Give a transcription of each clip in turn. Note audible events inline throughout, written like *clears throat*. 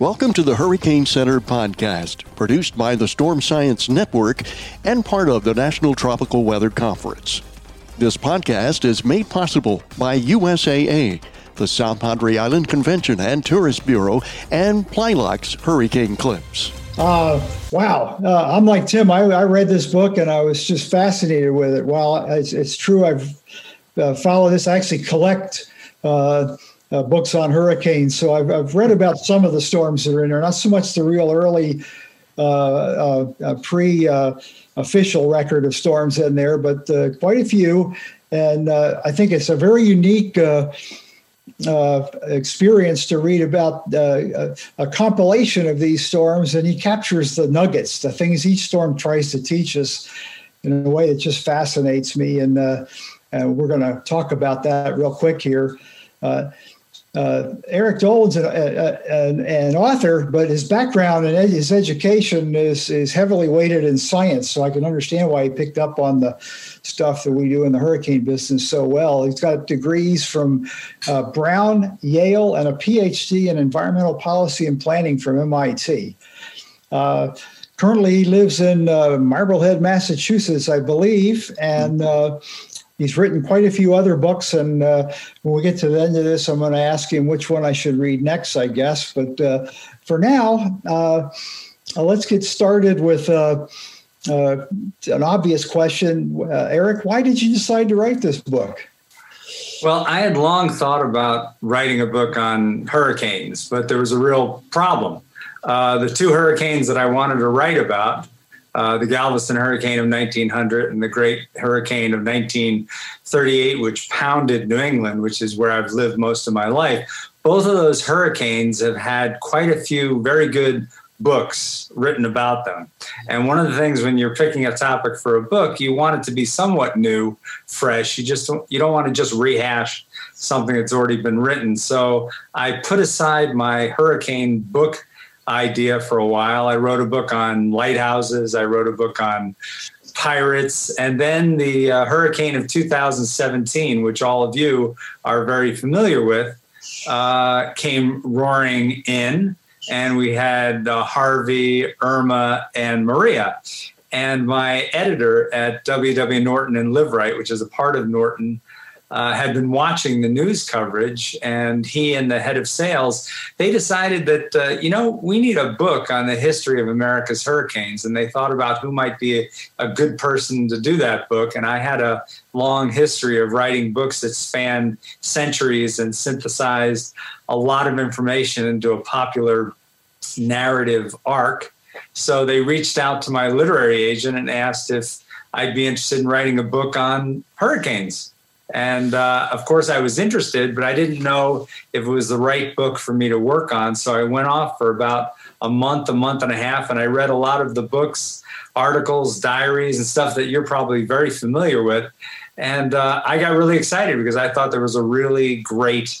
Welcome to the Hurricane Center podcast, produced by the Storm Science Network and part of the National Tropical Weather Conference. This podcast is made possible by USAA, the South Padre Island Convention and Tourist Bureau, and PlyLox Hurricane Clips. Uh, wow. Uh, I'm like Tim. I, I, read this book and I was just fascinated with it. Well, it's, it's true. I've uh, followed this. I actually collect uh, uh, books on hurricanes. So I've, I've, read about some of the storms that are in there, not so much the real early uh, uh, uh pre official record of storms in there, but quite a few. And I think it's a very unique. Uh, experience to read about uh, a, a, compilation of these storms, and he captures the nuggets, the things each storm tries to teach us in a way that just fascinates me. And, uh, and we're going to talk about that real quick here uh, Eric Dolin's an, an, an, author, but his background and his education is, is heavily weighted in science. So I can understand why he picked up on the stuff that we do in the hurricane business so well. He's got degrees from uh, Brown, Yale, and a PhD in environmental policy and planning from MIT. Uh, currently, he lives in uh, Marblehead, Massachusetts, I believe, and uh, he's written quite a few other books. And uh, when we get to the end of this, I'm going to ask him which one I should read next, I guess. But uh, for now, uh, uh let's get started with uh, uh, an obvious question. Eric, why did you decide to write this book? Well, I had long thought about writing a book on hurricanes, but there was a real problem. the two hurricanes that I wanted to write about uh, the Galveston hurricane of 1900 and the great hurricane of 1938, which pounded New England, which is where I've lived most of my life. Both of those hurricanes have had quite a few very good books written about them. And one of the things when you're picking a topic for a book, you want it to be somewhat new, fresh. You just don't, you don't want to just rehash something that's already been written. So I put aside my hurricane book idea for a while. I wrote a book on lighthouses. I wrote a book on pirates. And then the uh, hurricane of 2017, which all of you are very familiar with, uh, came roaring in. And we had uh, Harvey, Irma, and Maria. And my editor at WW Norton and Liveright, which is a part of Norton, uh, had been watching the news coverage, and he and the head of sales they decided that uh, you know we need a book on the history of America's hurricanes, and they thought about who might be a, a good person to do that book. And I had a long history of writing books that spanned centuries and synthesized a lot of information into a popular narrative arc. So they reached out to my literary agent and asked if I'd be interested in writing a book on hurricanes. And uh, of course, I was interested, but I didn't know if it was the right book for me to work on. So I went off for about a month, a month and a half, and I read a lot of the books, articles, diaries, and stuff that you're probably very familiar with. And uh, I got really excited because I thought there was a really great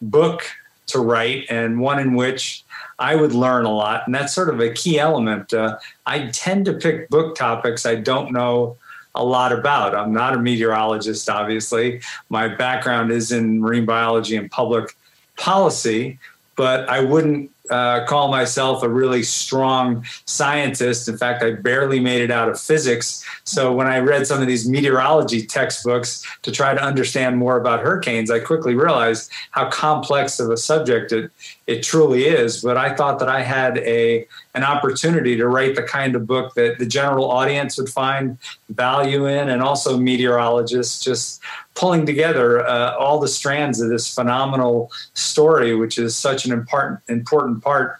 book to write and one in which I would learn a lot. And that's sort of a key element. Uh, I tend to pick book topics I don't know a lot about. I'm not a meteorologist, obviously. My background is in marine biology and public policy, but I wouldn't uh, call myself a really strong scientist. In fact, I barely made it out of physics. So when I read some of these meteorology textbooks to try to understand more about hurricanes, I quickly realized how complex of a subject it, it truly is. But I thought that I had a an opportunity to write the kind of book that the general audience would find value in, and also meteorologists just pulling together uh, all the strands of this phenomenal story, which is such an important important part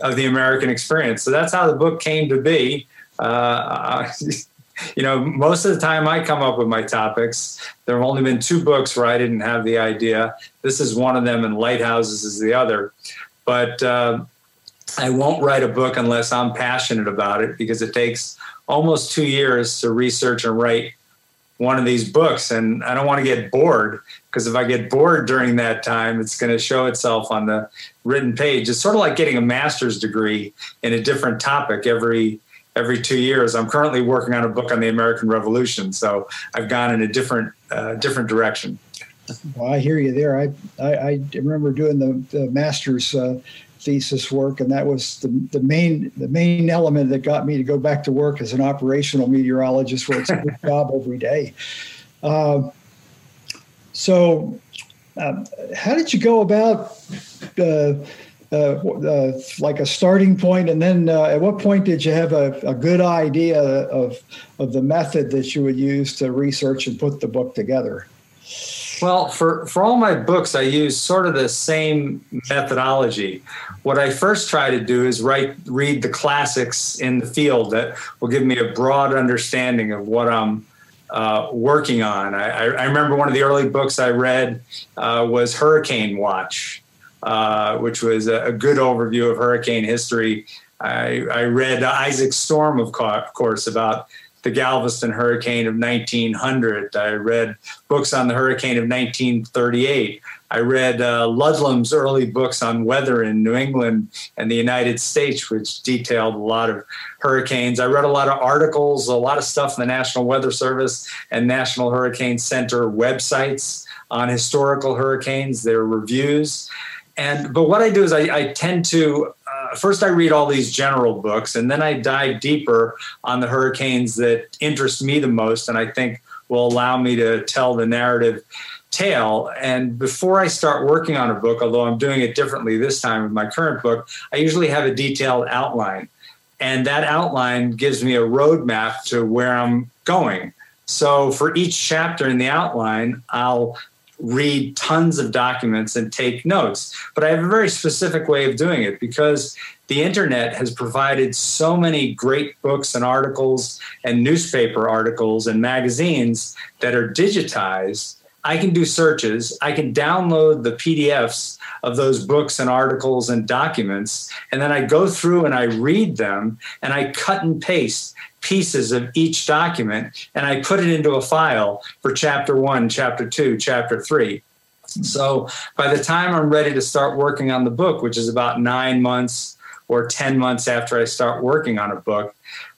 of the American experience. So that's how the book came to be. Uh, *laughs* you know, most of the time I come up with my topics. There have only been two books where I didn't have the idea. This is one of them, and Lighthouses is the other. But uh, I won't write a book unless I'm passionate about it because it takes almost two years to research and write one of these books. And I don't want to get bored because if I get bored during that time, it's going to show itself on the written page. It's sort of like getting a master's degree in a different topic every every two years. I'm currently working on a book on the American Revolution, so I've gone in a different uh, different direction. Well, I hear you there. I I, I remember doing the, the master's uh, thesis work, and that was the, the main the main element that got me to go back to work as an operational meteorologist, where it's a good *laughs* job every day. Uh, so, uh, how did you go about? Uh, uh, like a starting point, and then uh, at what point did you have a, a, good idea of of the method that you would use to research and put the book together? Well, for, for all my books, I use sort of the same methodology. What I first try to do is write, read the classics in the field that will give me a broad understanding of what I'm uh, working on. I, I, remember one of the early books I read uh, was Hurricane Watch, uh, which was a, a, good overview of hurricane history. I, I read Isaac Storm, of, of course, about the Galveston hurricane of 1900. I read books on the hurricane of 1938. I read uh, Ludlum's early books on weather in New England and the United States, which detailed a lot of hurricanes. I read a lot of articles, a lot of stuff in the National Weather Service and National Hurricane Center websites on historical hurricanes, their reviews. And but what I do is I, I tend to uh, first I read all these general books, and then I dive deeper on the hurricanes that interest me the most, and I think will allow me to tell the narrative tale. And before I start working on a book, although I'm doing it differently this time with my current book, I usually have a detailed outline, and that outline gives me a roadmap to where I'm going. So for each chapter in the outline, I'll read tons of documents and take notes. But I have a very specific way of doing it because the internet has provided so many great books and articles and newspaper articles and magazines that are digitized. I can do searches. I can download the PDFs of those books and articles and documents. And then I go through and I read them and I cut and paste pieces of each document and I put it into a file for chapter one, chapter two, chapter three. So by the time I'm ready to start working on the book, which is about nine months or 10 months after I start working on a book,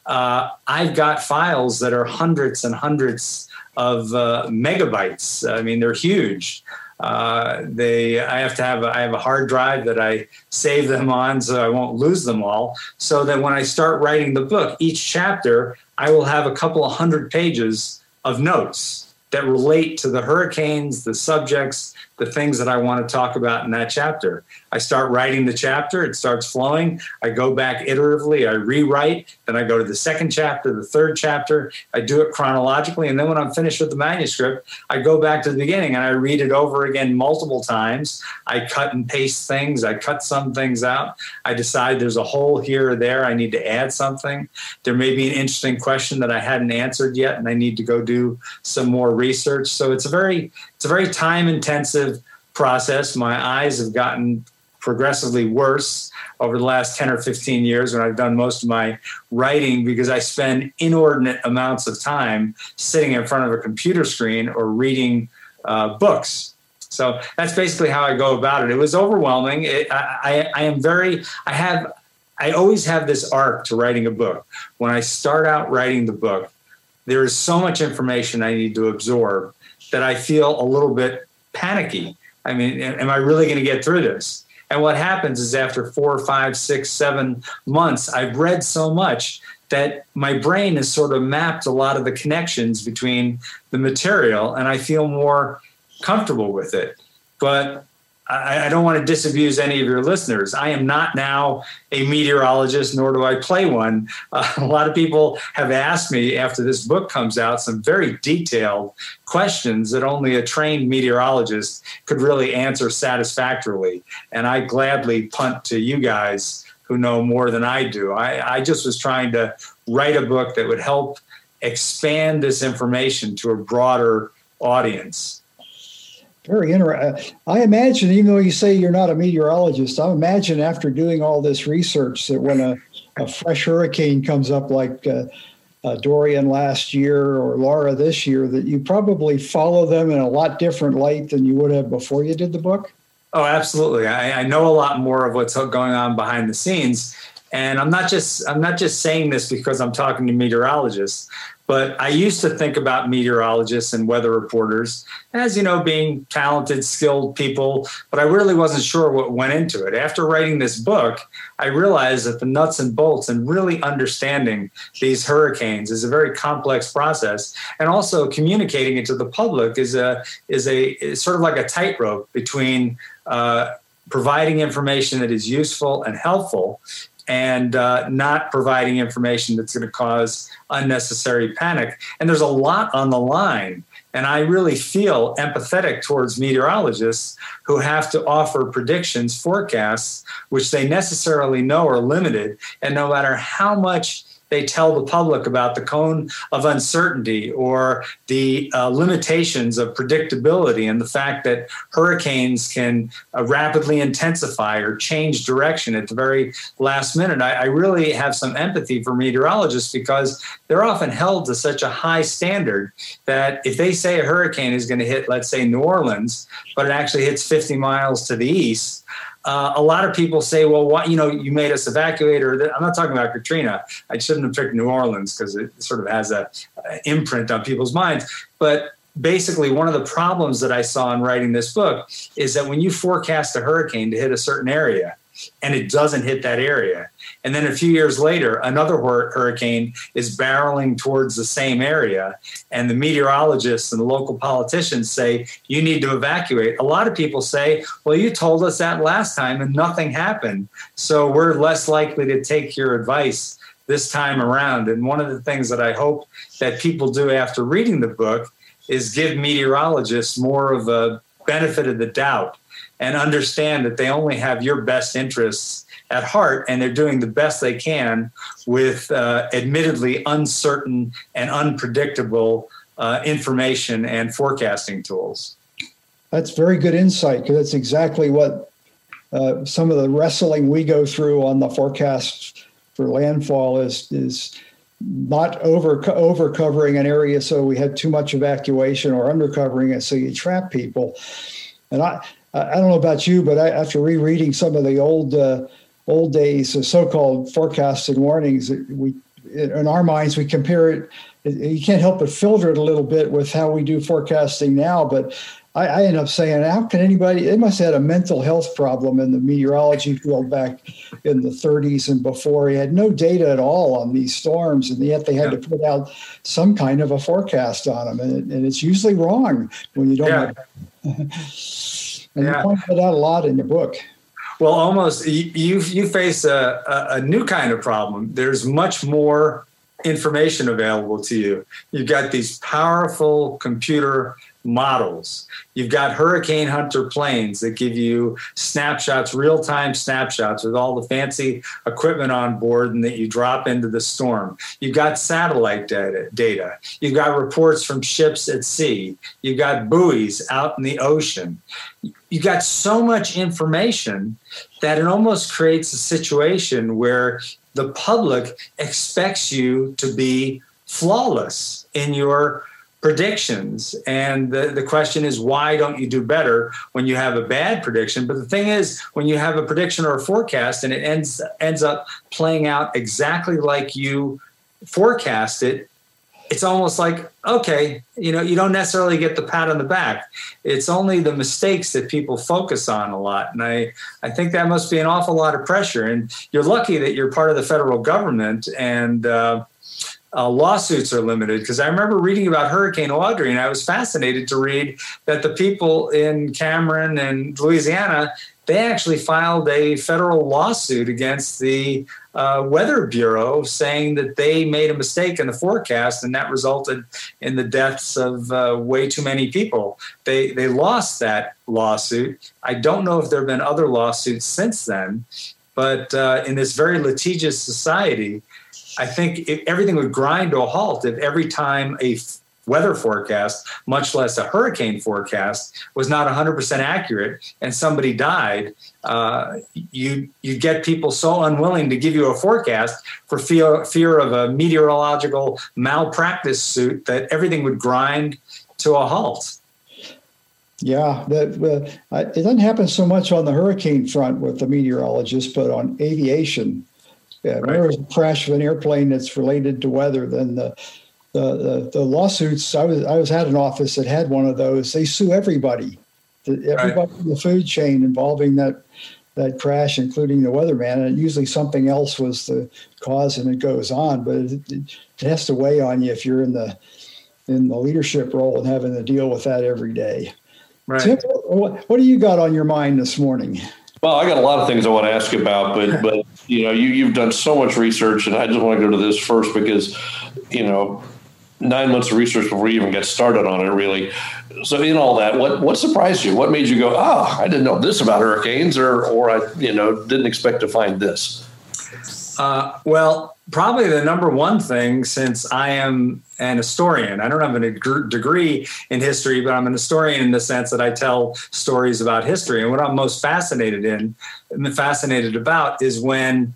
uh, I've got files that are hundreds and hundreds of uh, megabytes. I mean, they're huge. Uh, they I have to have a, I have a hard drive that I save them on so I won't lose them all. So that when I start writing the book, each chapter I will have a couple of hundred pages of notes that relate to the hurricanes, the subjects, the things that I want to talk about in that chapter. I start writing the chapter, it starts flowing. I go back iteratively, I rewrite, then I go to the second chapter, the third chapter. I do it chronologically. And then when I'm finished with the manuscript, I go back to the beginning and I read it over again multiple times. I cut and paste things, I cut some things out. I decide there's a hole here or there, I need to add something. There may be an interesting question that I hadn't answered yet, and I need to go do some more research. So it's a very, it's a very time intensive process. My eyes have gotten progressively worse over the last 10 or 15 years when I've done most of my writing because I spend inordinate amounts of time sitting in front of a computer screen or reading uh, books. So that's basically how I go about it. It was overwhelming. It, I, I, I am very, I have, I always have this arc to writing a book. When I start out writing the book, there is so much information I need to absorb that I feel a little bit panicky. I mean, am I really going to get through this? And what happens is after four, five, six, seven months, I've read so much that my brain has sort of mapped a lot of the connections between the material and I feel more comfortable with it. But I, I, don't want to disabuse any of your listeners. I am not now a meteorologist, nor do I play one. Uh, *laughs* a lot of people have asked me after this book comes out some very detailed questions that only a trained meteorologist could really answer satisfactorily. And I gladly punt to you guys who know more than I do. I, I just was trying to write a book that would help expand this information to a broader audience. Very interesting. I imagine, even though you say you're not a meteorologist, I imagine after doing all this research that when a, a fresh hurricane comes up like uh, uh, Dorian last year or Laura this year, that you probably follow them in a lot different light than you would have before you did the book. Oh, absolutely. I, I know a lot more of what's going on behind the scenes, and I'm not just I'm not just saying this because I'm talking to meteorologists, But I used to think about meteorologists and weather reporters as, you know, being talented, skilled people, but I really wasn't sure what went into it. After writing this book, I realized that the nuts and bolts and really understanding these hurricanes is a very complex process. And also communicating it to the public is a is a is sort of like a tightrope between uh, providing information that is useful and helpful and uh, not providing information that's going to cause unnecessary panic. And there's a lot on the line. And I really feel empathetic towards meteorologists who have to offer predictions, forecasts, which they necessarily know are limited. And no matter how much they tell the public about the cone of uncertainty or the uh, limitations of predictability and the fact that hurricanes can uh, rapidly intensify or change direction at the very last minute. I, I really have some empathy for meteorologists because they're often held to such a high standard that if they say a hurricane is going to hit, let's say, New Orleans, but it actually hits 50 miles to the east, uh, a lot of people say, well, why, you know, you made us evacuate, or I'm not talking about Katrina. I shouldn't have picked New Orleans because it sort of has a, a imprint on people's minds. But basically, one of the problems that I saw in writing this book is that when you forecast a hurricane to hit a certain area, and it doesn't hit that area. And then a few years later, another hurricane is barreling towards the same area. And the meteorologists and the local politicians say, you need to evacuate. A lot of people say, well, you told us that last time and nothing happened. So we're less likely to take your advice this time around. And one of the things that I hope that people do after reading the book is give meteorologists more of a benefit of the doubt and understand that they only have your best interests at heart and they're doing the best they can with uh, admittedly uncertain and unpredictable uh, information and forecasting tools. That's very good insight because that's exactly what uh, some of the wrestling we go through on the forecast for landfall is is not over over covering an area so we had too much evacuation or under covering it so you trap people. And I I don't know about you, but I, after rereading some of the old uh, old days, the so-called forecasts and warnings, we in our minds we compare it. You can't help but filter it a little bit with how we do forecasting now. But I, I end up saying, how can anybody? They must have had a mental health problem in the meteorology field back in the 30s and before. He had no data at all on these storms, and yet they had yeah. to put out some kind of a forecast on them, and, and it's usually wrong when you don't. Yeah. *laughs* And yeah. you point that out a lot in your book. Well, almost you you face a, a, new kind of problem. There's much more information available to you. You've got these powerful computer models. You've got Hurricane Hunter planes that give you snapshots, real time snapshots with all the fancy equipment on board and that you drop into the storm. You've got satellite data. data. You've got reports from ships at sea. You've got buoys out in the ocean. You've got so much information that it almost creates a situation where the public expects you to be flawless in your predictions. And the, the question is, why don't you do better when you have a bad prediction? But the thing is, when you have a prediction or a forecast and it ends ends up playing out exactly like you forecast it, it's almost like, okay, you know, you don't necessarily get the pat on the back. It's only the mistakes that people focus on a lot. And I, I think that must be an awful lot of pressure. And you're lucky that you're part of the federal government and uh, uh, lawsuits are limited because I remember reading about Hurricane Audrey and I was fascinated to read that the people in Cameron and Louisiana they actually filed a federal lawsuit against the uh, Weather Bureau saying that they made a mistake in the forecast and that resulted in the deaths of uh, way too many people. They they lost that lawsuit. I don't know if there have been other lawsuits since then, but uh, in this very litigious society, I think it, everything would grind to a halt if every time a weather forecast, much less a hurricane forecast, was not 100% accurate and somebody died, uh, you you get people so unwilling to give you a forecast for fear fear of a meteorological malpractice suit that everything would grind to a halt. Yeah, that uh, it doesn't happen so much on the hurricane front with the meteorologists, but on aviation. Yeah, right. there was a crash of an airplane that's related to weather, then the the, the, the lawsuits. I was I was at an office that had one of those. They sue everybody, everybody right. in the food chain involving that that crash, including the weatherman. And usually something else was the cause, and it goes on. But it, it has to weigh on you if you're in the in the leadership role and having to deal with that every day. Right. Tim, what, what do you got on your mind this morning? Well, I got a lot of things I want to ask you about, but *laughs* but you know, you you've done so much research, and I just want to go to this first because, you know, nine months of research before you even get started on it, really. So, in all that, what what surprised you? What made you go, "Oh, I didn't know this about hurricanes," or or I you know didn't expect to find this? Uh, well, probably the number one thing since I am an historian. I don't have a degree in history, but I'm an historian in the sense that I tell stories about history. And what I'm most fascinated in, fascinated about, is when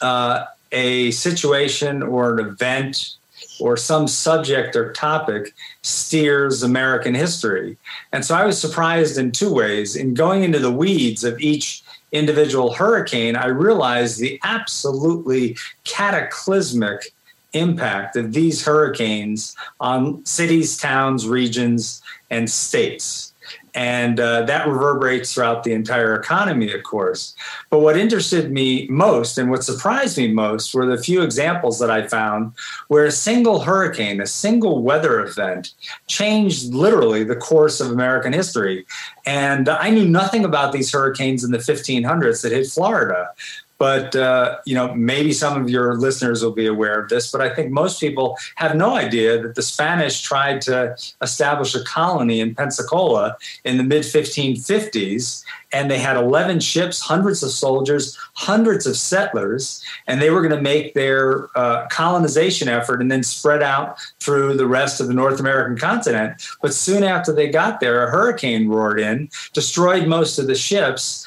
uh, a situation or an event or some subject or topic steers American history. And so I was surprised in two ways. In going into the weeds of each individual hurricane, I realized the absolutely cataclysmic impact of these hurricanes on cities, towns, regions, and states. And uh, that reverberates throughout the entire economy, of course. But what interested me most and what surprised me most were the few examples that I found where a single hurricane, a single weather event, changed literally the course of American history. And I knew nothing about these hurricanes in the 1500s that hit Florida but uh, you know maybe some of your listeners will be aware of this but i think most people have no idea that the spanish tried to establish a colony in pensacola in the mid 1550s and they had 11 ships hundreds of soldiers hundreds of settlers and they were going to make their uh, colonization effort and then spread out through the rest of the north american continent. But soon after they got there a hurricane roared in destroyed most of the ships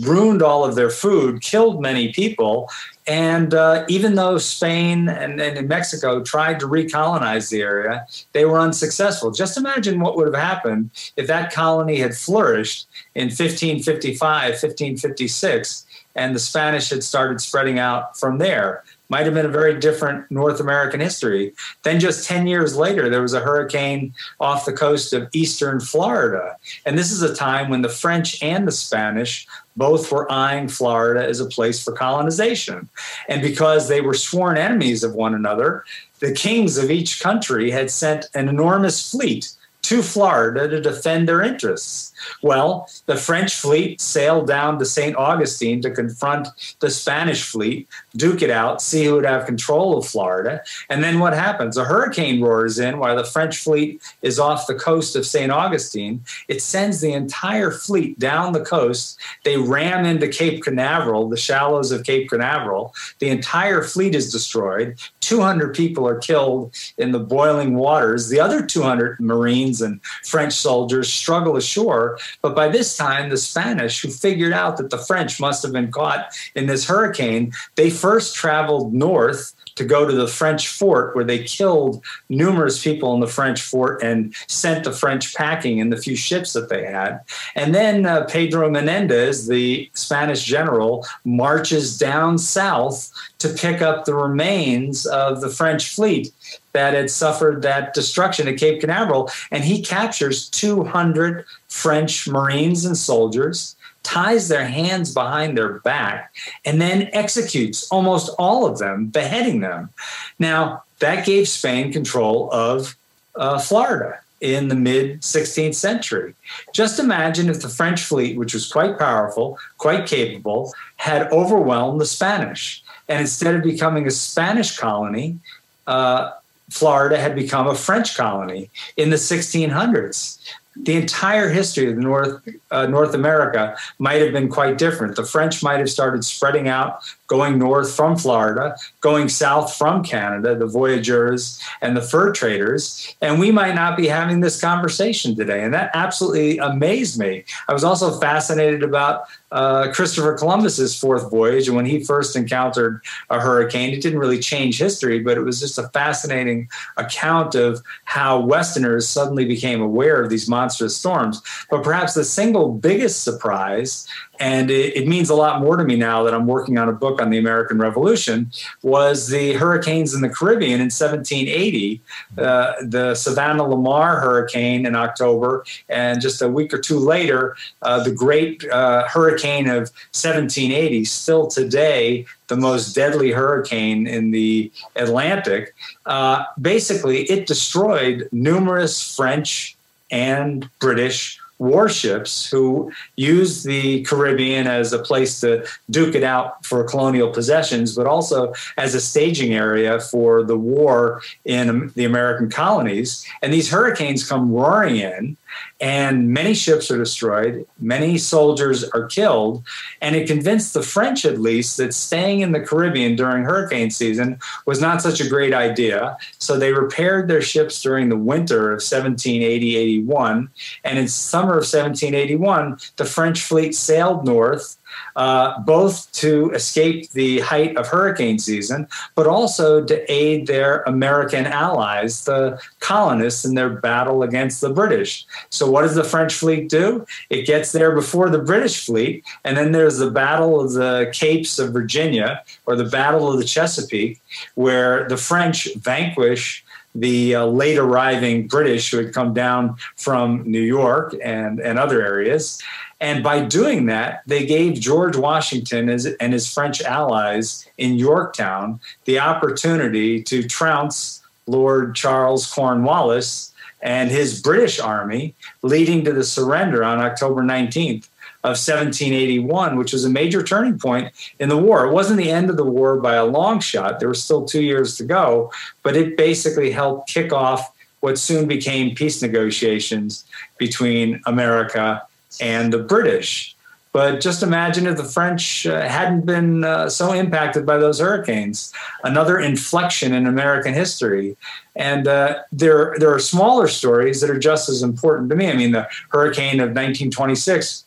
ruined all of their food, killed many people. And uh, even though Spain and, and Mexico tried to recolonize the area, they were unsuccessful. Just imagine what would have happened if that colony had flourished in 1555, 1556, and the Spanish had started spreading out from there might have been a very different North American history. Then just 10 years later, there was a hurricane off the coast of eastern Florida. And this is a time when the French and the Spanish both were eyeing Florida as a place for colonization. And because they were sworn enemies of one another, the kings of each country had sent an enormous fleet to Florida to defend their interests. Well, the French fleet sailed down to St. Augustine to confront the Spanish fleet, duke it out, see who would have control of Florida. And then what happens? A hurricane roars in while the French fleet is off the coast of St. Augustine. It sends the entire fleet down the coast. They ram into Cape Canaveral, the shallows of Cape Canaveral. The entire fleet is destroyed. 200 people are killed in the boiling waters. The other 200 Marines and French soldiers struggle ashore but by this time, the Spanish, who figured out that the French must have been caught in this hurricane, they first traveled north to go to the French fort where they killed numerous people in the French fort and sent the French packing in the few ships that they had. And then uh, Pedro Menendez, the Spanish general, marches down south to pick up the remains of the French fleet that had suffered that destruction at Cape Canaveral. And he captures 200 French Marines and soldiers, ties their hands behind their back, and then executes almost all of them, beheading them. Now, that gave Spain control of uh, Florida in the mid 16th century. Just imagine if the French fleet, which was quite powerful, quite capable, had overwhelmed the Spanish. And instead of becoming a Spanish colony, uh, Florida had become a French colony in the 1600s. The entire history of North uh, North America might have been quite different. The French might have started spreading out going north from Florida, going south from Canada, the voyageurs and the fur traders. And we might not be having this conversation today. And that absolutely amazed me. I was also fascinated about uh, Christopher Columbus's fourth voyage. And when he first encountered a hurricane, it didn't really change history, but it was just a fascinating account of how Westerners suddenly became aware of these monstrous storms. But perhaps the single biggest surprise and it, it, means a lot more to me now that I'm working on a book on the American Revolution, was the hurricanes in the Caribbean in 1780, uh, the Savanna-la-Mar hurricane in October, and just a week or two later, uh, the great uh, hurricane of 1780, still today the most deadly hurricane in the Atlantic. Uh, basically, it destroyed numerous French and British warships who used the Caribbean as a place to duke it out for colonial possessions, but also as a staging area for the war in the American colonies. And these hurricanes come roaring in and many ships are destroyed, many soldiers are killed, and it convinced the French, at least, that staying in the Caribbean during hurricane season was not such a great idea. So they repaired their ships during the winter of 1780 81, and in summer of 1781, the French fleet sailed north uh, both to escape the height of hurricane season, but also to aid their American allies, the colonists, in their battle against the British. So, what does the French fleet do? It gets there before the British fleet, and then there's the Battle of the Capes of Virginia or the Battle of the Chesapeake, where the French vanquish the uh, late arriving British who had come down from New York and, and other areas. And by doing that, they gave George Washington and his French allies in Yorktown the opportunity to trounce Lord Charles Cornwallis and his British army, leading to the surrender on October 19th of 1781, which was a major turning point in the war. It wasn't the end of the war by a long shot, there were still two years to go, but it basically helped kick off what soon became peace negotiations between America and the British. But just imagine if the French uh, hadn't been uh, so impacted by those hurricanes. Another inflection in American history. And uh, there, there are smaller stories that are just as important to me. I mean, the hurricane of 1926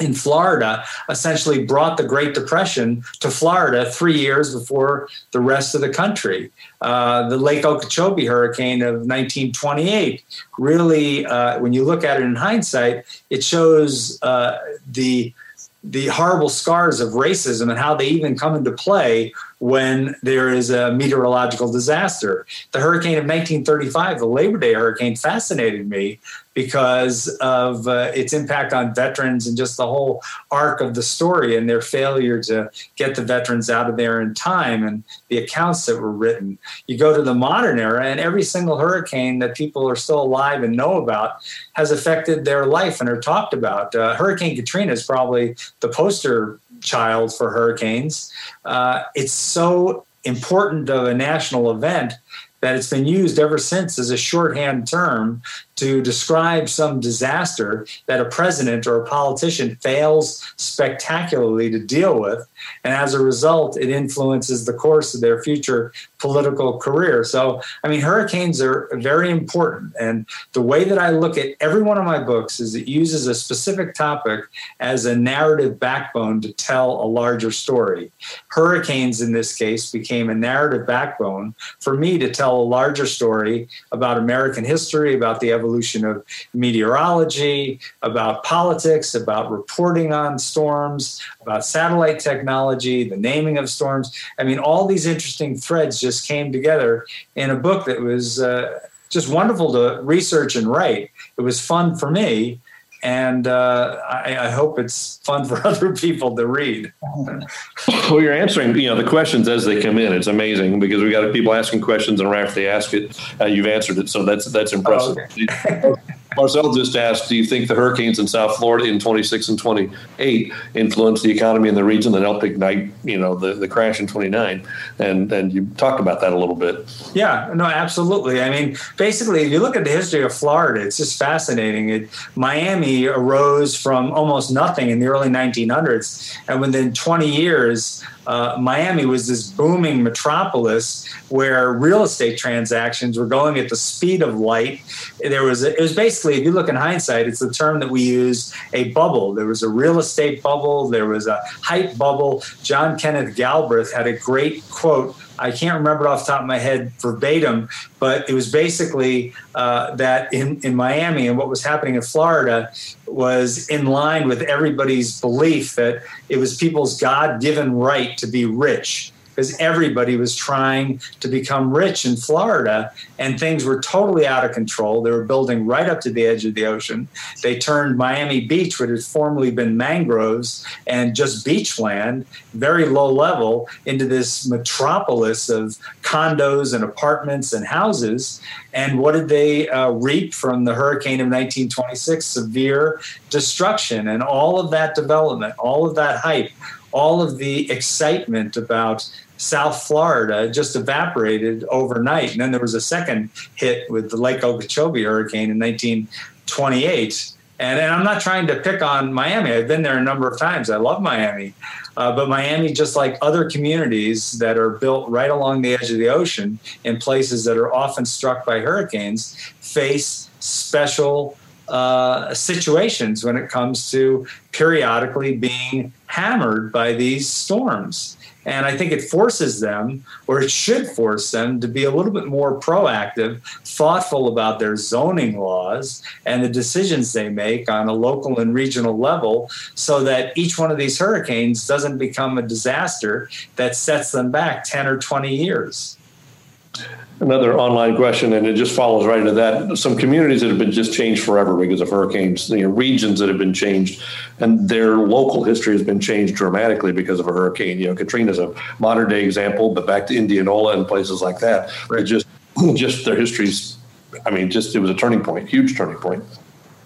in Florida essentially brought the Great Depression to Florida three years before the rest of the country. Uh, the Lake Okeechobee hurricane of 1928 really, uh, when you look at it in hindsight, it shows uh, the the horrible scars of racism and how they even come into play when there is a meteorological disaster. The hurricane of 1935, the Labor Day hurricane, fascinated me because of uh, its impact on veterans and just the whole arc of the story and their failure to get the veterans out of there in time and the accounts that were written. You go to the modern era, and every single hurricane that people are still alive and know about has affected their life and are talked about. Uh, Hurricane Katrina is probably the poster child for hurricanes. Uh, it's so important of a national event that it's been used ever since as a shorthand term to describe some disaster that a president or a politician fails spectacularly to deal with. And as a result, it influences the course of their future political career. So, I mean, hurricanes are very important. And the way that I look at every one of my books is it uses a specific topic as a narrative backbone to tell a larger story. Hurricanes, in this case, became a narrative backbone for me to tell a larger story about American history, about the evolution of meteorology, about politics, about reporting on storms, about satellite technology, the naming of storms. I mean, all these interesting threads just came together in a book that was uh, just wonderful to research and write. It was fun for me and uh, I, I, hope it's fun for *laughs* other people to read. well, you're answering you know the questions as they come in. It's amazing because we got people asking questions, and right after they ask it, uh, you've answered it. So that's that's impressive. Oh, okay. *laughs* Marcel just asked, do you think the hurricanes in South Florida in 26 and 28 influenced the economy in the region that helped ignite, you know, the, the crash in 29? And and you talked about that a little bit. Yeah, no, absolutely. I mean, basically, if you look at the history of Florida, it's just fascinating. It, Miami arose from almost nothing in the early 1900s, and within 20 years, uh, Miami was this booming metropolis where real estate transactions were going at the speed of light. There was a, it was basically, if you look in hindsight, it's the term that we use a bubble. There was a real estate bubble. There was a hype bubble. John Kenneth Galbraith had a great quote I can't remember off the top of my head verbatim, but it was basically uh, that in, in Miami and what was happening in Florida was in line with everybody's belief that it was people's God given right to be rich because everybody was trying to become rich in Florida and things were totally out of control. They were building right up to the edge of the ocean. They turned Miami Beach, which had formerly been mangroves and just beachland, very low level, into this metropolis of condos and apartments and houses. And what did they uh, reap from the hurricane of 1926? Severe destruction. And all of that development, all of that hype, all of the excitement about South Florida just evaporated overnight. And then there was a second hit with the Lake Okeechobee hurricane in 1928. And, and I'm not trying to pick on Miami. I've been there a number of times. I love Miami. Uh, but Miami, just like other communities that are built right along the edge of the ocean in places that are often struck by hurricanes, face special uh, situations when it comes to periodically being hammered by these storms. And I think it forces them, or it should force them, to be a little bit more proactive, thoughtful about their zoning laws and the decisions they make on a local and regional level so that each one of these hurricanes doesn't become a disaster that sets them back 10 or 20 years another online question, and it just follows right into that. Some communities that have been just changed forever because of hurricanes, you know, regions that have been changed, and their local history has been changed dramatically because of a hurricane. You know, Katrina's a modern day example, but back to Indianola and places like that, right. just *clears throat* just their histories. I mean, just it was a turning point, huge turning point.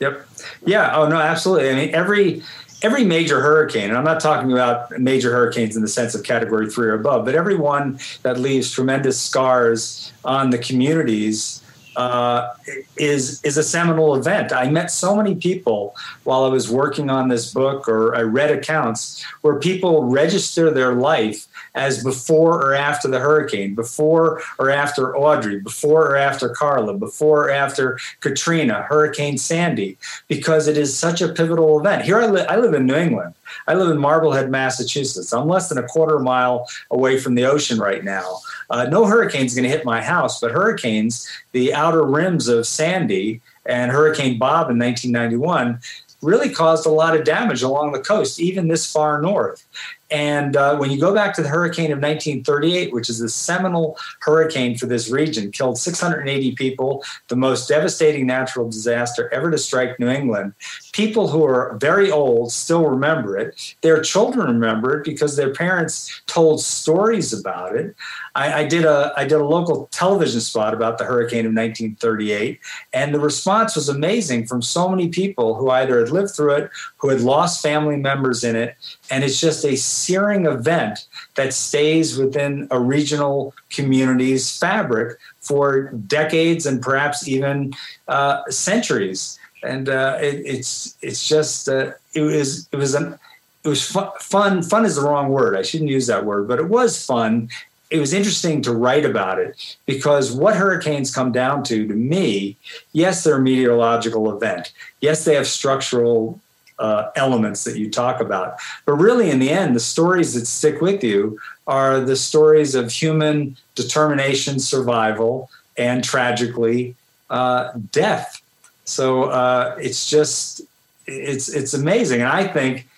Yep. Yeah. Oh no, absolutely. I mean, every every major hurricane, and I'm not talking about major hurricanes in the sense of category three or above, but every one that leaves tremendous scars on the communities uh, is is a seminal event. I met so many people while I was working on this book, or I read accounts where people register their life as before or after the hurricane, before or after Audrey, before or after Carla, before or after Katrina, Hurricane Sandy, because it is such a pivotal event. Here I, li- I live in New England. I live in Marblehead, Massachusetts. I'm less than a quarter mile away from the ocean right now. Uh, no hurricane's going to hit my house, but hurricanes, the outer rims of Sandy and Hurricane Bob in 1991, really caused a lot of damage along the coast, even this far north. And uh, when you go back to the hurricane of 1938, which is the seminal hurricane for this region, killed 680 people, the most devastating natural disaster ever to strike New England. People who are very old still remember it. Their children remember it because their parents told stories about it. I, I, did a I did a local television spot about the hurricane of 1938, and the response was amazing from so many people who either had lived through it, who had lost family members in it, and it's just a searing event that stays within a regional community's fabric for decades and perhaps even uh, centuries. And uh, it, it's it's just uh, it was it was an it was fun. Fun is the wrong word. I shouldn't use that word, but it was fun it was interesting to write about it because what hurricanes come down to, to me, yes, they're a meteorological event. Yes, they have structural uh, elements that you talk about. But really, in the end, the stories that stick with you are the stories of human determination, survival, and tragically, uh, death. So uh, it's just, it's it's amazing. And I think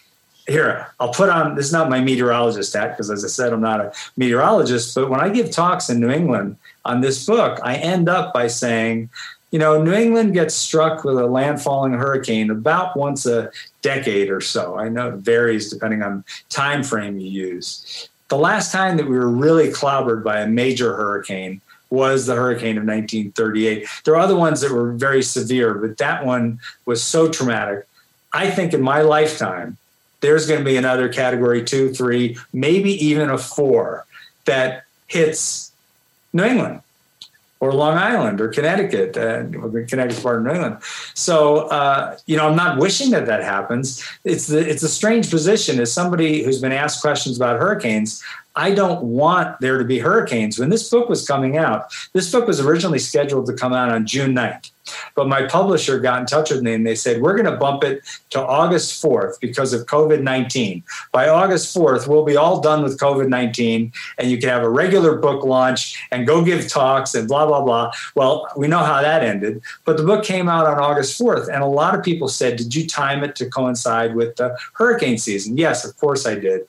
here i'll put on this is not my meteorologist hat because as i said i'm not a meteorologist but when i give talks in new england on this book i end up by saying you know new england gets struck with a landfalling hurricane about once a decade or so. I know it varies depending on time frame you use. The last time that we were really clobbered by a major hurricane was the hurricane of 1938 there are other ones that were very severe but that one was so traumatic. I think in my lifetime there's going to be another category two, three, maybe even a four that hits New England or Long Island or Connecticut, uh, Connecticut's part of New England. So, uh, you know, I'm not wishing that that happens. It's the it's a strange position as somebody who's been asked questions about hurricanes. I don't want there to be hurricanes. When this book was coming out, this book was originally scheduled to come out on June 9th. But my publisher got in touch with me and they said, We're going to bump it to August 4th because of COVID 19. By August 4th, we'll be all done with COVID 19 and you can have a regular book launch and go give talks and blah, blah, blah. Well, we know how that ended. But the book came out on August 4th. And a lot of people said, Did you time it to coincide with the hurricane season? Yes, of course I did.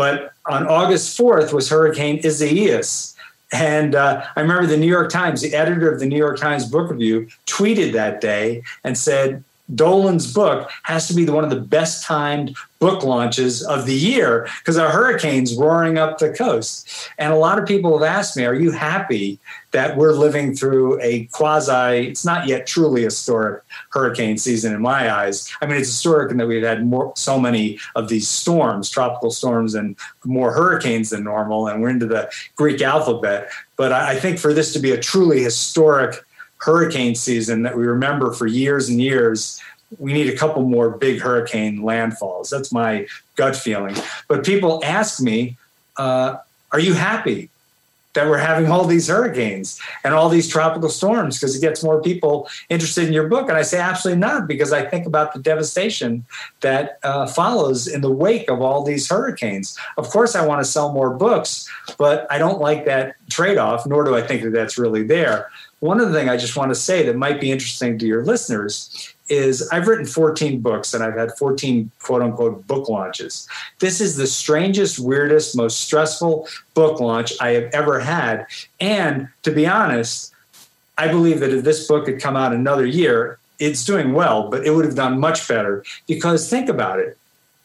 But on August 4th was Hurricane Isaias. And uh, I remember the New York Times, the editor of the New York Times Book Review, tweeted that day and said, Dolin's book has to be one of the best timed book launches of the year because a hurricane's roaring up the coast. And a lot of people have asked me, Are you happy that we're living through a quasi, it's not yet truly historic hurricane season in my eyes? I mean, it's historic in that we've had more, so many of these storms, tropical storms, and more hurricanes than normal. And we're into the Greek alphabet. But I think for this to be a truly historic hurricane season that we remember for years and years, we need a couple more big hurricane landfalls. That's my gut feeling. But people ask me, uh, are you happy that we're having all these hurricanes and all these tropical storms because it gets more people interested in your book? And I say, absolutely not, because I think about the devastation that uh, follows in the wake of all these hurricanes. Of course, I want to sell more books, but I don't like that trade off, nor do I think that that's really there. One other thing I just want to say that might be interesting to your listeners is I've written 14 books and I've had 14 quote unquote book launches. This is the strangest, weirdest, most stressful book launch I have ever had. And to be honest, I believe that if this book had come out another year, it's doing well, but it would have done much better because think about it.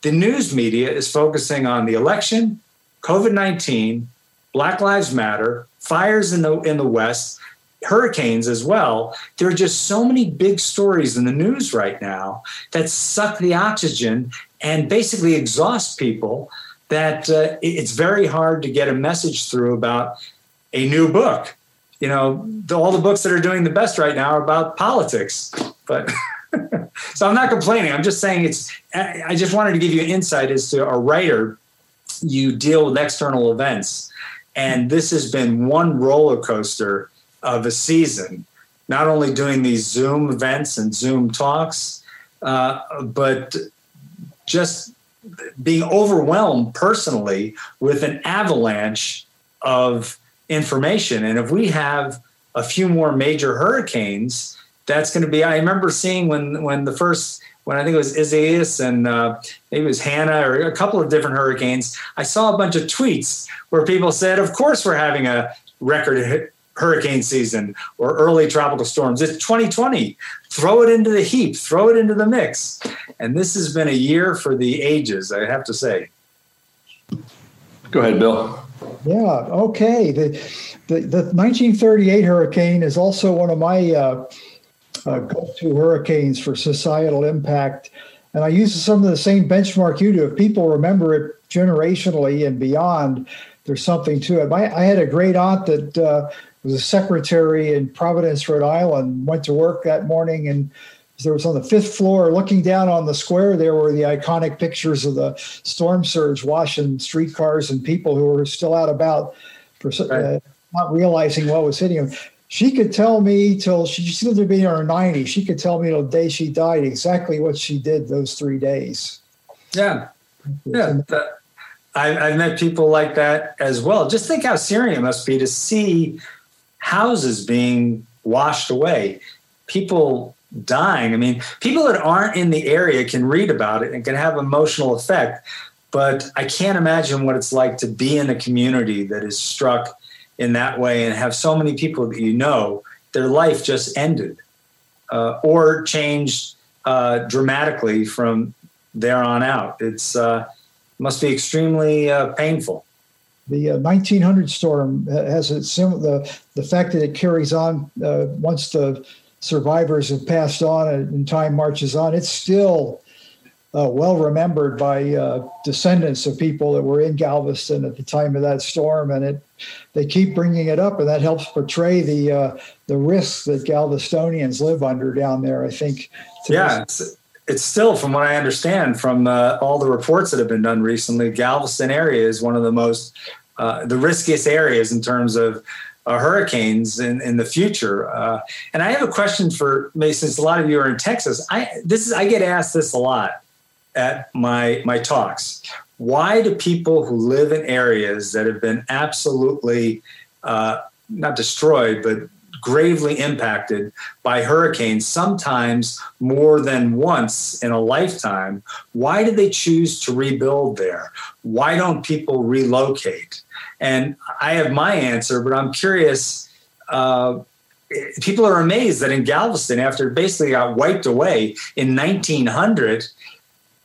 The news media is focusing on the election, COVID 19, Black Lives Matter, fires in the, in the West, hurricanes as well. There are just so many big stories in the news right now that suck the oxygen and basically exhaust people that uh, it's very hard to get a message through about a new book. You know, the, all the books that are doing the best right now are about politics. But *laughs* so I'm not complaining. I'm just saying it's, I just wanted to give you insight as to a writer, you deal with external events. And this has been one roller coaster of a season, not only doing these Zoom events and Zoom talks, uh, but just being overwhelmed personally with an avalanche of information. And if we have a few more major hurricanes, that's going to be. I remember seeing when when the first when I think it was Isaias and uh, maybe it was Hanna or a couple of different hurricanes. I saw a bunch of tweets where people said, "Of course, we're having a record hurricane season or early tropical storms. It's 2020. Throw it into the heap, throw it into the mix. And this has been a year for the ages, I have to say. Go ahead, Bill. Yeah, okay. The, the, the 1938 hurricane is also one of my uh, uh, go to hurricanes for societal impact. And I use some of the same benchmark you do. If people remember it generationally and beyond, there's something to it. I, I had a great aunt that uh, was a secretary in Providence, Rhode Island, went to work that morning and there was on the fifth floor looking down on the square there were the iconic pictures of the storm surge washing streetcars and people who were still out about for uh, not realizing what was hitting them. She could tell me till she seemed to be in her 90s she could tell me till the day she died exactly what she did those three days. Yeah. Yeah I, i've met people like that as well. Just think how serious it must be to see houses being washed away, people dying. I mean, people that aren't in the area can read about it and can have emotional effect. But I can't imagine what it's like to be in a community that is struck in that way and have so many people that you know their life just ended uh, or changed uh, dramatically from there on out. It's uh, must be extremely uh, painful the uh, 1900 storm has a sim- the the fact that it carries on uh, once the survivors have passed on and time marches on. It's still uh, well remembered by uh, descendants of people that were in Galveston at the time of that storm, and it they keep bringing it up, and that helps portray the uh, the risks that Galvestonians live under down there. I think. Yeah. It's, it's still, from what I understand from uh, all the reports that have been done recently, Galveston area is one of the most uh, the riskiest areas in terms of uh, hurricanes in, in the future. Uh, and I have a question for me, since a lot of you are in Texas. I this is I get asked this a lot at my my talks. Why do people who live in areas that have been absolutely uh, not destroyed, but gravely impacted by hurricanes, sometimes more than once in a lifetime. Why did they choose to rebuild there? Why don't people relocate? And I have my answer, but I'm curious. Uh, people are amazed that in Galveston, after it basically got wiped away in 1900,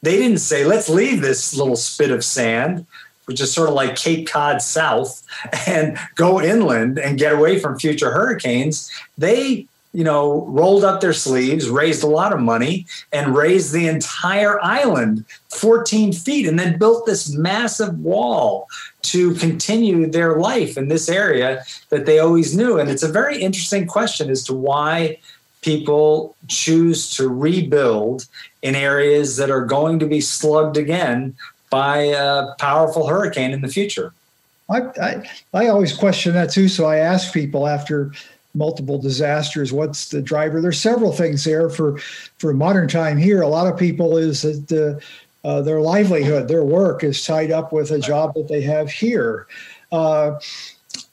they didn't say, let's leave this little spit of sand which is sort of like Cape Cod South, and go inland and get away from future hurricanes, they you know, rolled up their sleeves, raised a lot of money, and raised the entire island 14 feet, and then built this massive wall to continue their life in this area that they always knew. And it's a very interesting question as to why people choose to rebuild in areas that are going to be slugged again by a powerful hurricane in the future. I, I, I always question that too. So I ask people after multiple disasters, what's the driver? There's several things there for for modern time here. A lot of people is that uh, their livelihood, their work is tied up with a job that they have here. Uh,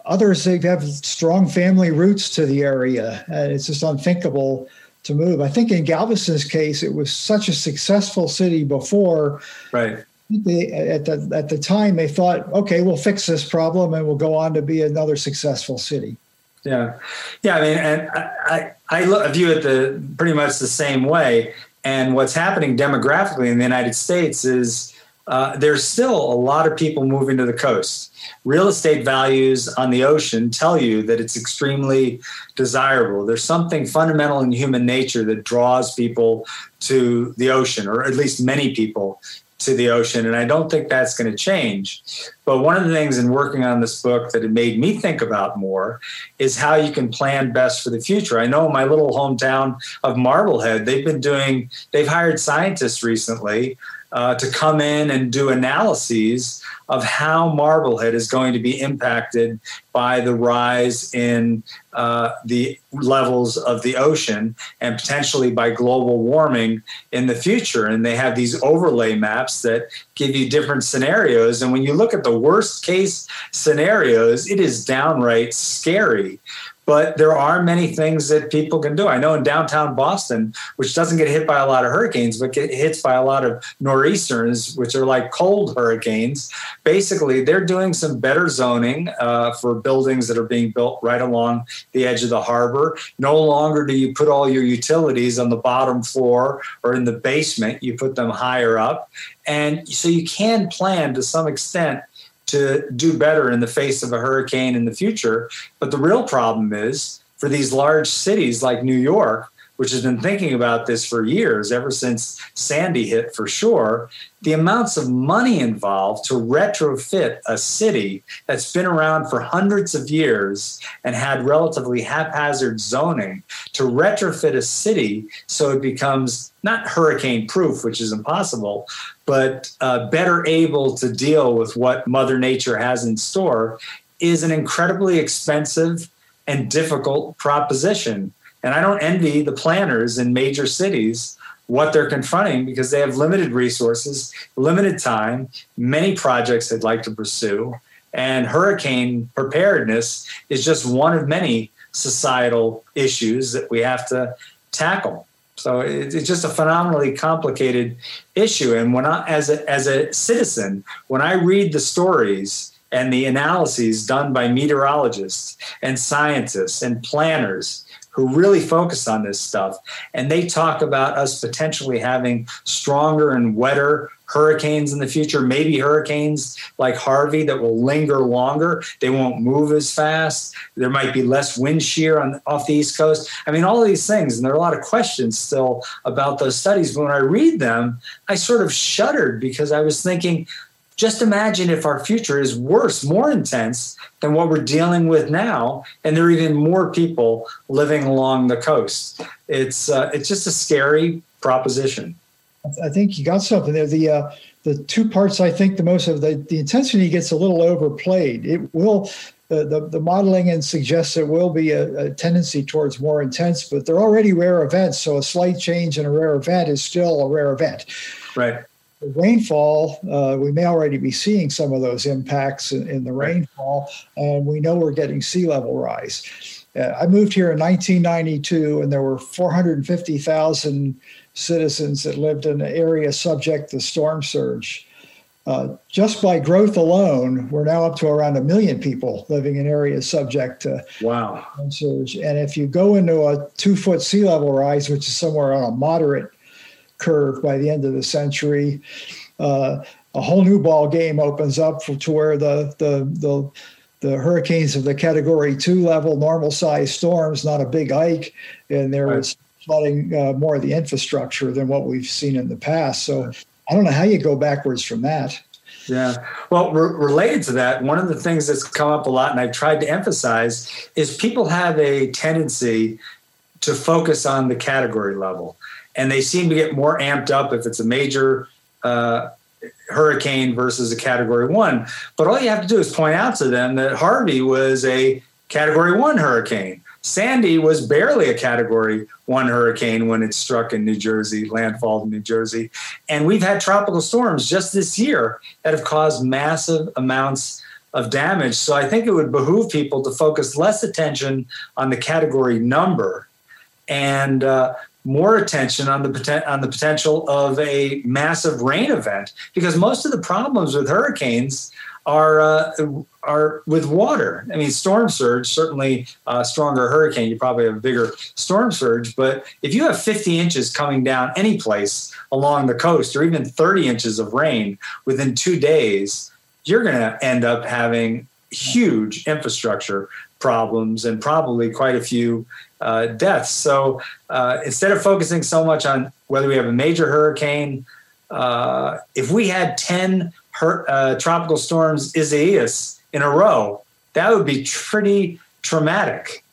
others they have strong family roots to the area, and it's just unthinkable to move. I think in Galveston's case, it was such a successful city before, right? They, at the at the time they thought, okay, we'll fix this problem and we'll go on to be another successful city. Yeah, yeah. I mean, and I I, I view it the pretty much the same way. And what's happening demographically in the United States is uh, there's still a lot of people moving to the coast. Real estate values on the ocean tell you that it's extremely desirable. There's something fundamental in human nature that draws people to the ocean, or at least many people to the ocean. And I don't think that's going to change. But one of the things in working on this book that it made me think about more is how you can plan best for the future. I know my little hometown of Marblehead, they've been doing, they've hired scientists recently uh, to come in and do analyses of how Marblehead is going to be impacted by the rise in uh, the levels of the ocean and potentially by global warming in the future. And they have these overlay maps that give you different scenarios. And when you look at the worst case scenarios, it is downright scary but there are many things that people can do. I know in downtown Boston, which doesn't get hit by a lot of hurricanes, but get hits by a lot of nor'easters, which are like cold hurricanes. Basically, they're doing some better zoning uh, for buildings that are being built right along the edge of the harbor. No longer do you put all your utilities on the bottom floor or in the basement, you put them higher up. And so you can plan to some extent to do better in the face of a hurricane in the future. But the real problem is for these large cities like New York, which has been thinking about this for years, ever since Sandy hit for sure, the amounts of money involved to retrofit a city that's been around for hundreds of years and had relatively haphazard zoning to retrofit a city so it becomes not hurricane proof, which is impossible, but uh, better able to deal with what Mother Nature has in store is an incredibly expensive and difficult proposition. And I don't envy the planners in major cities what they're confronting because they have limited resources, limited time, many projects they'd like to pursue. And hurricane preparedness is just one of many societal issues that we have to tackle. So it's just a phenomenally complicated issue. And when I, as a, as a citizen, when I read the stories and the analyses done by meteorologists and scientists and planners who really focus on this stuff, and they talk about us potentially having stronger and wetter hurricanes in the future, maybe hurricanes like Harvey that will linger longer. They won't move as fast. There might be less wind shear on off the East Coast. I mean, all of these things, and there are a lot of questions still about those studies. But when I read them, I sort of shuddered because I was thinking, just imagine if our future is worse, more intense than what we're dealing with now, and there are even more people living along the coast. It's uh, it's just a scary proposition. I think you got something there. The uh, the two parts I think the most of the the intensity gets a little overplayed. It will. The, the, the modeling and suggests it will be a, a, tendency towards more intense, but they're already rare events. So a slight change in a rare event is still a rare event. Right. The rainfall, uh, we may already be seeing some of those impacts in, in the rainfall, and we know we're getting sea level rise. Uh, I moved here in 1992, and there were 450,000 citizens that lived in an area subject to storm surge. Uh, just by growth alone, we're now up to around a million people living in areas subject to wow. storm surge. And if you go into a two foot sea level rise, which is somewhere on a moderate curve by the end of the century, uh, a whole new ball game opens up for, to where the the the the hurricanes of the category two level, normal size storms, not a big hike, and there right. was flooding uh, more of the infrastructure than what we've seen in the past. So I don't know how you go backwards from that. Yeah. Well, re- related to that, one of the things that's come up a lot, and I've tried to emphasize, is people have a tendency to focus on the category level. And they seem to get more amped up if it's a major uh, hurricane versus a category one. But all you have to do is point out to them that Harvey was a category one hurricane. Sandy was barely a category one hurricane when it struck in New Jersey, landfall in New Jersey. And we've had tropical storms just this year that have caused massive amounts of damage. So I think it would behoove people to focus less attention on the category number and uh, more attention on the poten- on the potential of a massive rain event because most of the problems with hurricanes are uh, are with water. I mean, storm surge certainly a stronger hurricane. You probably have a bigger storm surge, but if you have 50 inches coming down any place along the coast, or even 30 inches of rain within two days, you're going to end up having huge infrastructure problems and probably quite a few uh, deaths. So uh, instead of focusing so much on whether we have a major hurricane, uh, if we had 10 her, uh, tropical storms Isaias in a row, that would be pretty traumatic.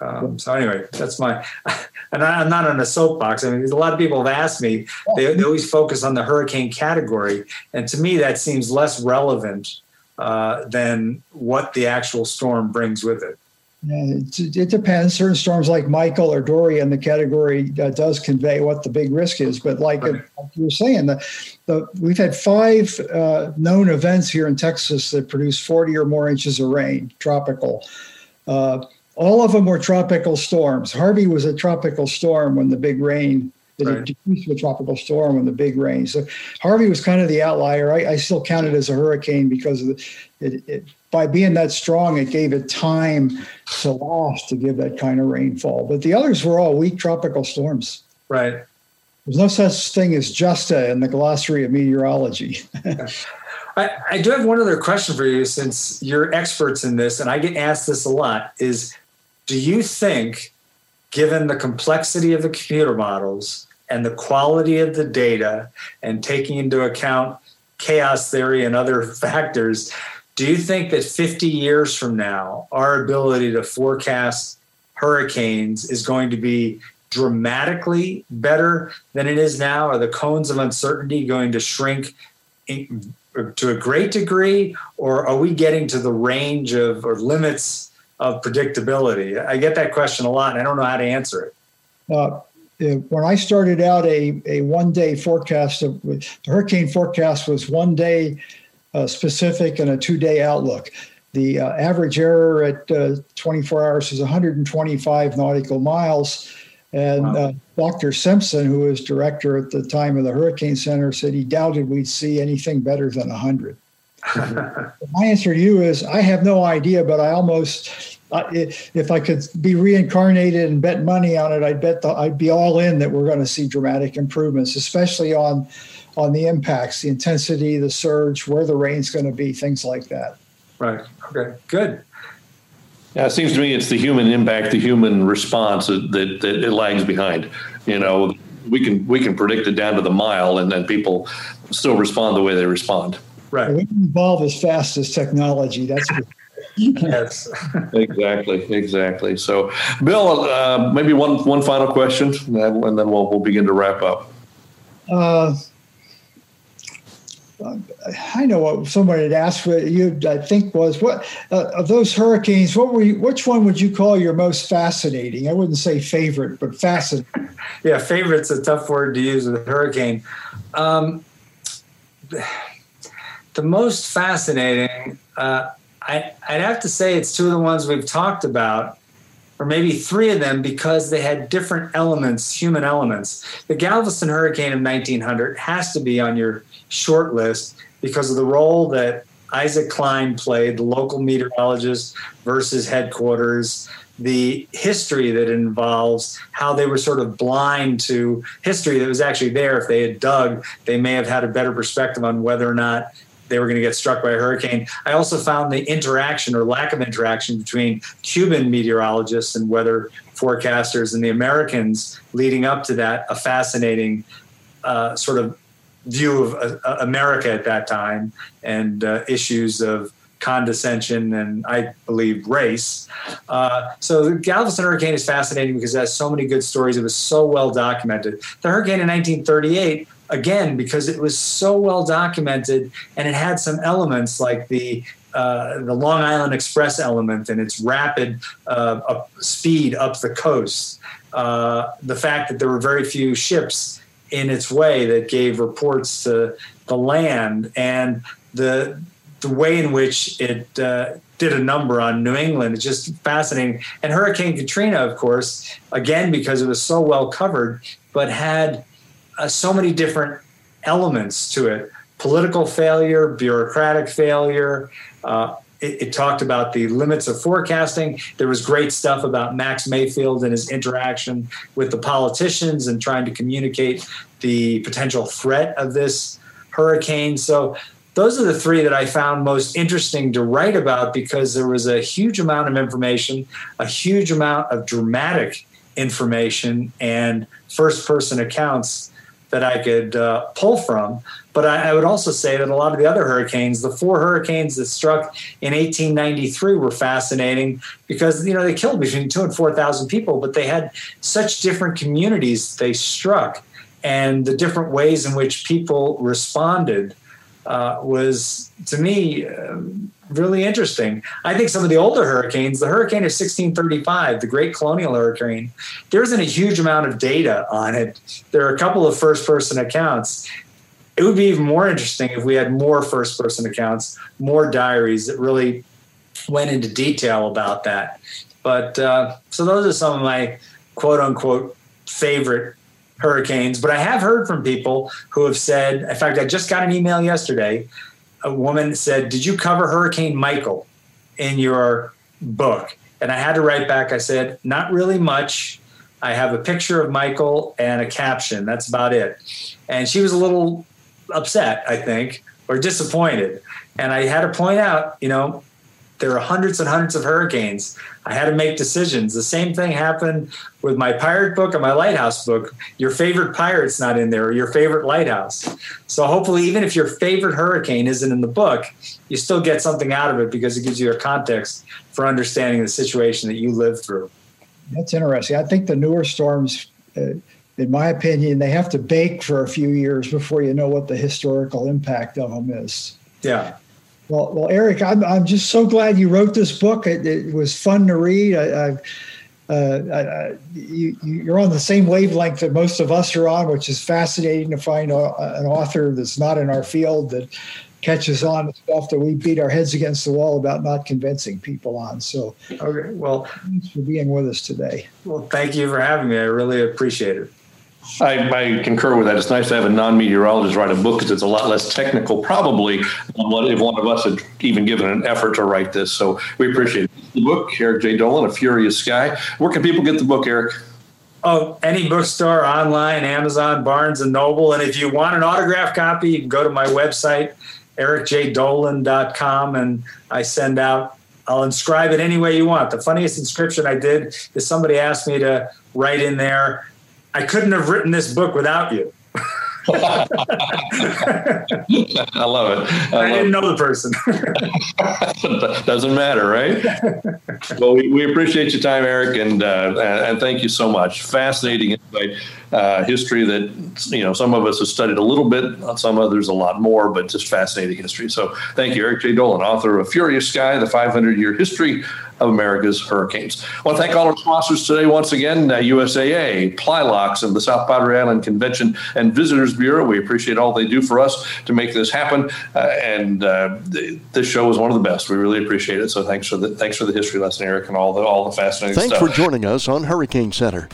Um, so anyway, that's my, *laughs* and I, am not on a soapbox. I mean, a lot of people have asked me. They, they, always focus on the hurricane category, and to me, that seems less relevant uh, than what the actual storm brings with it. Yeah, it, it, depends. Certain storms like Michael or Dorian, the category uh, does convey what the big risk is. But like, right. like you were saying, the, the, we've had five uh, known events here in Texas that produced 40 or more inches of rain, tropical. Uh, all of them were tropical storms. Harvey was a tropical storm when the big rain it right. decreased to a tropical storm and the big rain. So Harvey was kind of the outlier. I, I still count it as a hurricane because the, it, it, by being that strong, it gave it time to last to give that kind of rainfall. But the others were all weak tropical storms. Right. There's no such thing as justa in the glossary of meteorology. *laughs* I, I do have one other question for you since you're experts in this, and I get asked this a lot is do you think, given the complexity of the computer models and the quality of the data and taking into account chaos theory and other *laughs* factors, do you think that 50 years from now, our ability to forecast hurricanes is going to be dramatically better than it is now? Are the cones of uncertainty going to shrink in, to a great degree, or are we getting to the range of or limits of predictability? I get that question a lot, and I don't know how to answer it. Uh, when I started out, a, a one day forecast of the hurricane forecast was one day uh, specific and a two day outlook. The uh, average error at uh, 24 hours is 125 nautical miles. And wow. Uh, Dr. Simpson, who was director at the time of the Hurricane Center, said he doubted we'd see anything better than 100. *laughs* My answer to you is I have no idea, but I almost, if I could be reincarnated and bet money on it, I'd bet the, I'd be all in that we're going to see dramatic improvements, especially on on the impacts, the intensity, the surge, where the rain's going to be, things like that. Right. Okay. Good. Yeah, it seems to me it's the human impact, the human response that, that, that it lags behind. You know, we can we can predict it down to the mile, and then people still respond the way they respond. Right. We can evolve as fast as technology. That's. Yes. exactly. Exactly. So, Bill, uh, maybe one one final question, and then we'll we'll begin to wrap up. Uh, I know what somebody had asked for you. I think was what uh, of those hurricanes. What were you? Which one would you call your most fascinating? I wouldn't say favorite, but fascinating. *laughs* yeah, favorite's a tough word to use with a hurricane. Um, *sighs* the most fascinating, uh, I, I'd have to say it's two of the ones we've talked about, or maybe three of them because they had different elements, human elements. The Galveston hurricane of 1900 has to be on your short list because of the role that Isaac Cline played, the local meteorologist versus headquarters, the history that involves how they were sort of blind to history that was actually there. If they had dug, they may have had a better perspective on whether or not they were going to get struck by a hurricane. I also found the interaction or lack of interaction between Cuban meteorologists and weather forecasters and the Americans leading up to that a fascinating uh, sort of view of uh, America at that time and uh, issues of condescension and I believe race. Uh, so the Galveston hurricane is fascinating because it has so many good stories. It was so well documented. The hurricane in 1938, again, because it was so well documented and it had some elements like the uh, the Long Island Express element and its rapid uh, up speed up the coast. Uh, the fact that there were very few ships in its way that gave reports to the land and the the way in which it uh, did a number on New England is just fascinating. And Hurricane Katrina, of course, again because it was so well covered, but had uh, so many different elements to it: political failure, bureaucratic failure. Uh, it, it, talked about the limits of forecasting. There was great stuff about Max Mayfield and his interaction with the politicians and trying to communicate the potential threat of this hurricane. So those are the three that I found most interesting to write about because there was a huge amount of information, a huge amount of dramatic information, and first person accounts that I could uh, pull from. But I, I, would also say that a lot of the other hurricanes, the four hurricanes that struck in 1893, were fascinating because you know they killed between two and four thousand people, but they had such different communities they struck, and the different ways in which people responded uh, was to me uh, really interesting. I think some of the older hurricanes, the hurricane of 1635, the Great Colonial Hurricane, there isn't a huge amount of data on it. There are a couple of first person accounts. It would be even more interesting if we had more first person accounts, more diaries that really went into detail about that. But uh, so those are some of my quote unquote favorite hurricanes, but I have heard from people who have said, in fact, I just got an email yesterday. A woman said, Did you cover Hurricane Michael in your book? And I had to write back, I said, Not really much. I have a picture of Michael and a caption. That's about it. And she was a little upset, I think, or disappointed. And I had to point out, you know, there are hundreds and hundreds of hurricanes. I had to make decisions. The same thing happened with my pirate book and my lighthouse book. Your favorite pirate's not in there, or your favorite lighthouse. So hopefully, even if your favorite hurricane isn't in the book, you still get something out of it because it gives you a context for understanding the situation that you lived through. That's interesting. I think the newer storms. Uh, in my opinion, they have to bake for a few years before you know what the historical impact of them is. Yeah. Well, well, Eric, I'm, I'm just so glad you wrote this book. It, it was fun to read. I, I, uh, I, you, you're on the same wavelength that most of us are on, which is fascinating to find a, an author that's not in our field that catches on to stuff that we beat our heads against the wall about not convincing people on. So, okay, well, thanks for being with us today. Well, thank you for having me. I really appreciate it. I, I, concur with that. It's nice to have a non-meteorologist write a book because it's a lot less technical, probably, than what if one of us had even given an effort to write this. So we appreciate it. The book, Eric J. Dolin, A Furious Sky. Where can people get the book, Eric? Oh, any bookstore, online, Amazon, Barnes and Noble. And if you want an autograph copy, you can go to my website, ericjdolin.com, and I send out. I'll inscribe it any way you want. The funniest inscription I did is somebody asked me to write in there I couldn't have written this book without you. *laughs* I love it. I, I didn't know the person. *laughs* *laughs* Doesn't matter, right? well, we, we appreciate your time, Eric, and uh, and thank you so much. Fascinating insight uh, history that you know some of us have studied a little bit, some others a lot more, but just fascinating history. So thank you, Eric J. Dolin, author of Furious Sky: The 500 Year History of America's hurricanes. I want to thank all our sponsors today once again uh, USAA, PlyLox, and the South Padre Island Convention and Visitors Bureau. We appreciate all they do for us to make this happen. Uh, and uh, th- this show is one of the best. We really appreciate it. So thanks for the thanks for the history lesson, Eric, and all the all the fascinating Thanks stuff. for joining us on Hurricane Center.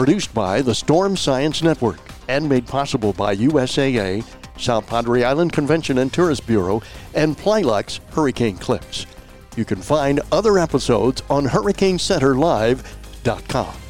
Produced by the Storm Science Network and made possible by USAA, South Padre Island Convention and Tourist Bureau, and PlyLox Hurricane Clips. You can find other episodes on HurricaneCenterLive.com.